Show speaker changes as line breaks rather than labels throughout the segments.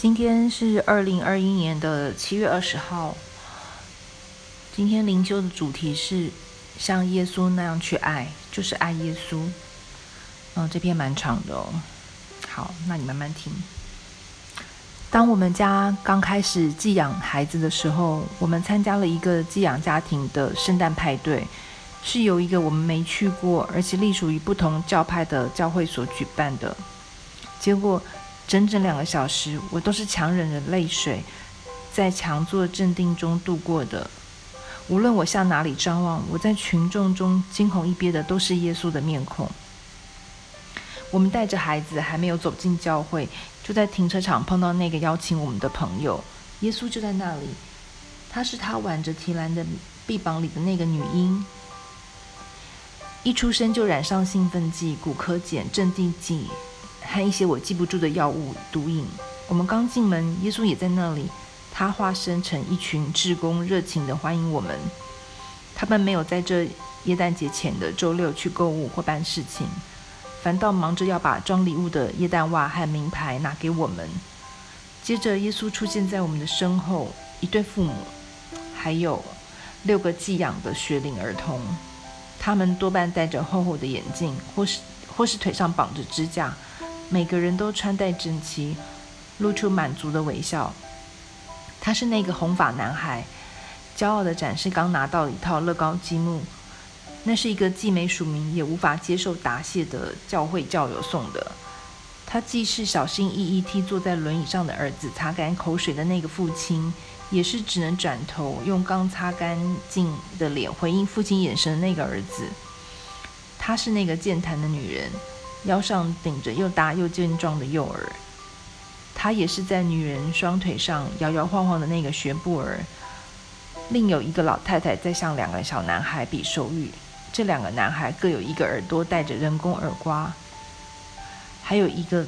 今天是二零二一年的七月二十号。今天灵修的主题是像耶稣那样去爱，就是爱耶稣。嗯，这篇蛮长的哦。好，那你慢慢听。当我们家刚开始寄养孩子的时候，我们参加了一个寄养家庭的圣诞派对，是由一个我们没去过，而且隶属于不同教派的教会所举办的。结果。整整两个小时，我都是强忍着泪水，在强作镇定中度过的。无论我向哪里张望，我在群众中惊鸿一瞥的都是耶稣的面孔。我们带着孩子还没有走进教会，就在停车场碰到那个邀请我们的朋友。耶稣就在那里，他是他挽着提篮的臂膀里的那个女婴。一出生就染上兴奋剂、骨科碱、镇定剂。和一些我记不住的药物毒瘾。我们刚进门，耶稣也在那里。他化身成一群志工，热情地欢迎我们。他们没有在这耶诞节前的周六去购物或办事情，反倒忙着要把装礼物的耶诞袜和名牌拿给我们。接着，耶稣出现在我们的身后，一对父母，还有六个寄养的学龄儿童。他们多半戴着厚厚的眼镜，或是或是腿上绑着支架。每个人都穿戴整齐，露出满足的微笑。他是那个红发男孩，骄傲地展示刚拿到一套乐高积木。那是一个既没署名也无法接受答谢的教会教友送的。他既是小心翼翼替坐在轮椅上的儿子擦干口水的那个父亲，也是只能转头用刚擦干净的脸回应父亲眼神的那个儿子。他是那个健谈的女人。腰上顶着又大又健壮的幼儿，他也是在女人双腿上摇摇晃晃的那个学步儿。另有一个老太太在向两个小男孩比手语，这两个男孩各有一个耳朵戴着人工耳刮，还有一个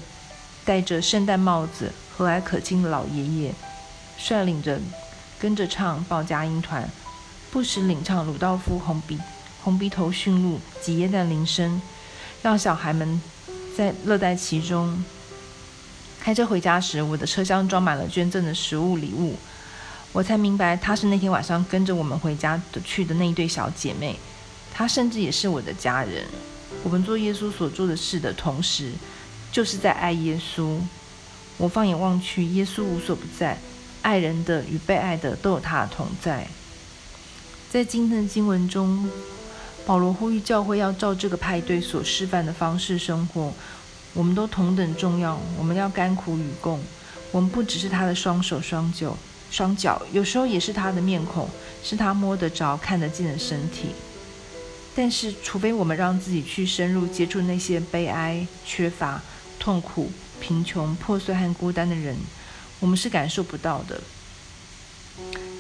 戴着圣诞帽子、和蔼可亲的老爷爷，率领着跟着唱报佳音团，不时领唱鲁道夫红鼻红鼻头驯鹿及耶诞铃声。让小孩们在乐在其中。开车回家时，我的车厢装满了捐赠的食物礼物，我才明白她是那天晚上跟着我们回家的去的那一对小姐妹。她甚至也是我的家人。我们做耶稣所做的事的同时，就是在爱耶稣。我放眼望去，耶稣无所不在，爱人的与被爱的都有他的同在。在今天的经文中。保罗呼吁教会要照这个派对所示范的方式生活，我们都同等重要。我们要甘苦与共，我们不只是他的双手双脚，双脚有时候也是他的面孔，是他摸得着、看得见的身体。但是，除非我们让自己去深入接触那些悲哀、缺乏、痛苦、贫穷、破碎和孤单的人，我们是感受不到的。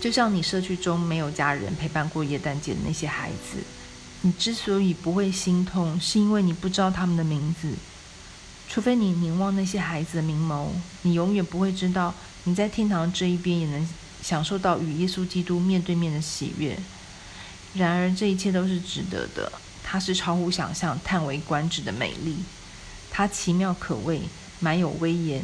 就像你社区中没有家人陪伴过耶诞节的那些孩子。你之所以不会心痛，是因为你不知道他们的名字。除非你凝望那些孩子的明眸，你永远不会知道你在天堂这一边也能享受到与耶稣基督面对面的喜悦。然而，这一切都是值得的。它是超乎想象、叹为观止的美丽。它奇妙可畏，满有威严，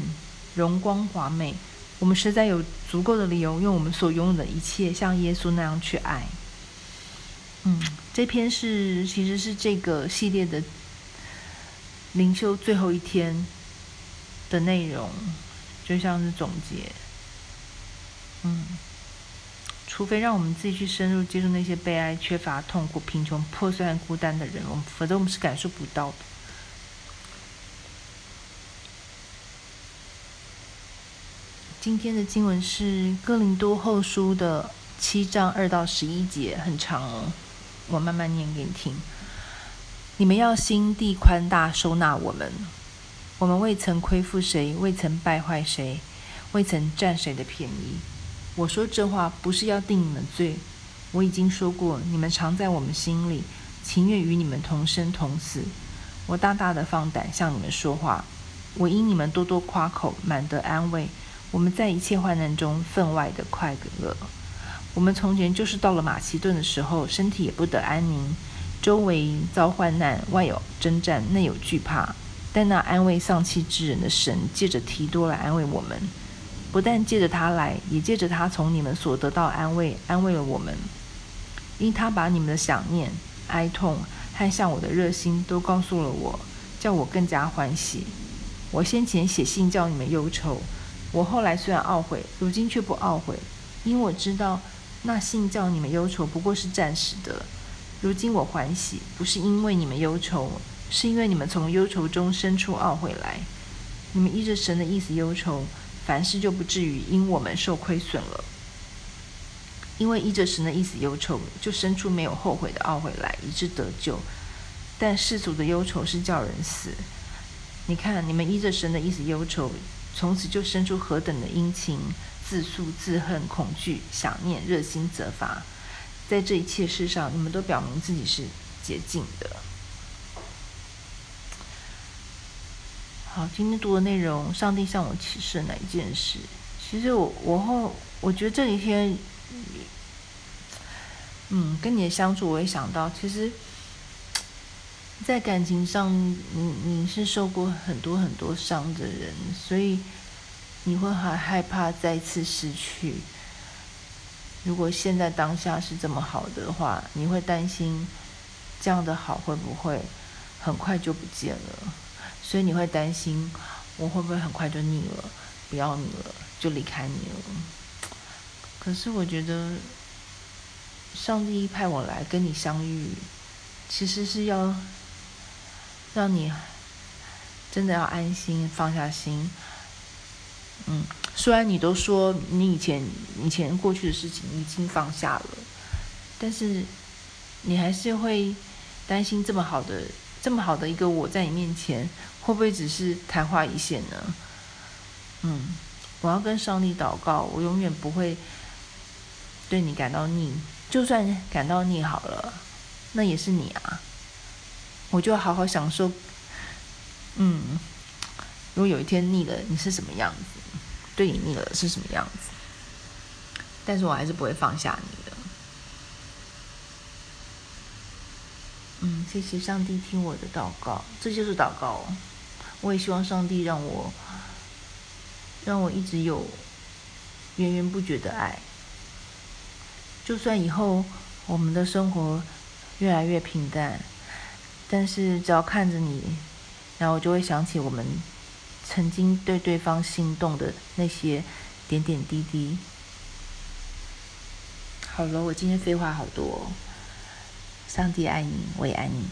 荣光华美。我们实在有足够的理由，用我们所拥有的一切，像耶稣那样去爱。嗯，这篇是其实是这个系列的灵修最后一天的内容，就像是总结。嗯，除非让我们自己去深入接触那些悲哀、缺乏、痛苦、贫穷、破碎和孤单的人，我们否则我们是感受不到的。今天的经文是哥林多后书的七章二到十一节，很长哦。我慢慢念给你听。你们要心地宽大，收纳我们。我们未曾亏负谁，未曾败坏谁，未曾占谁的便宜。我说这话不是要定你们罪。我已经说过，你们常在我们心里，情愿与你们同生同死。我大大的放胆向你们说话。我因你们多多夸口，满得安慰。我们在一切患难中分外的快乐。我们从前就是到了马其顿的时候，身体也不得安宁，周围遭患难，外有征战，内有惧怕。但那安慰丧气之人的神，借着提多来安慰我们。不但借着他来，也借着他从你们所得到安慰，安慰了我们。因他把你们的想念、哀痛和向我的热心都告诉了我，叫我更加欢喜。我先前写信叫你们忧愁，我后来虽然懊悔，如今却不懊悔，因我知道那信叫你们忧愁不过是暂时的。如今我欢喜，不是因为你们忧愁，是因为你们从忧愁中生出懊悔来。你们依着神的意思忧愁，凡事就不至于因我们受亏损了。因为依着神的意思忧愁，就生出没有后悔的懊悔来，以致得救。但世俗的忧愁是叫人死。你看，你们依着神的意思忧愁，从此就生出何等的殷勤、自诉、自恨、恐惧、想念、热心、责罚。在这一切事上，你们都表明自己是洁净的。好，今天读的内容，上帝向我启示哪一件事？其实我我后我觉得这几天，嗯，跟你的相处，我也想到，其实。在感情上，你你是受过很多很多伤的人，所以你会很害怕再次失去。如果现在当下是这么好的话，你会担心这样的好会不会很快就不见了？所以你会担心我会不会很快就腻了，不要你了，就离开你了。可是我觉得，上帝派我来跟你相遇，其实是要。让你真的要安心放下心，嗯，虽然你都说你以前以前过去的事情已经放下了，但是你还是会担心这么好的这么好的一个我在你面前会不会只是昙花一现呢？嗯，我要跟上帝祷告，我永远不会对你感到腻，就算感到腻好了，那也是你啊。我就好好享受。嗯，如果有一天腻了，你是什么样子？对你腻了是什么样子？但是我还是不会放下你的。嗯，谢谢上帝听我的祷告，这就是祷告。我也希望上帝让我，让我一直有源源不绝的爱。就算以后我们的生活越来越平淡。但是只要看着你，然后我就会想起我们曾经对对方心动的那些点点滴滴。好了，我今天废话好多哦。上帝爱你，我也爱你。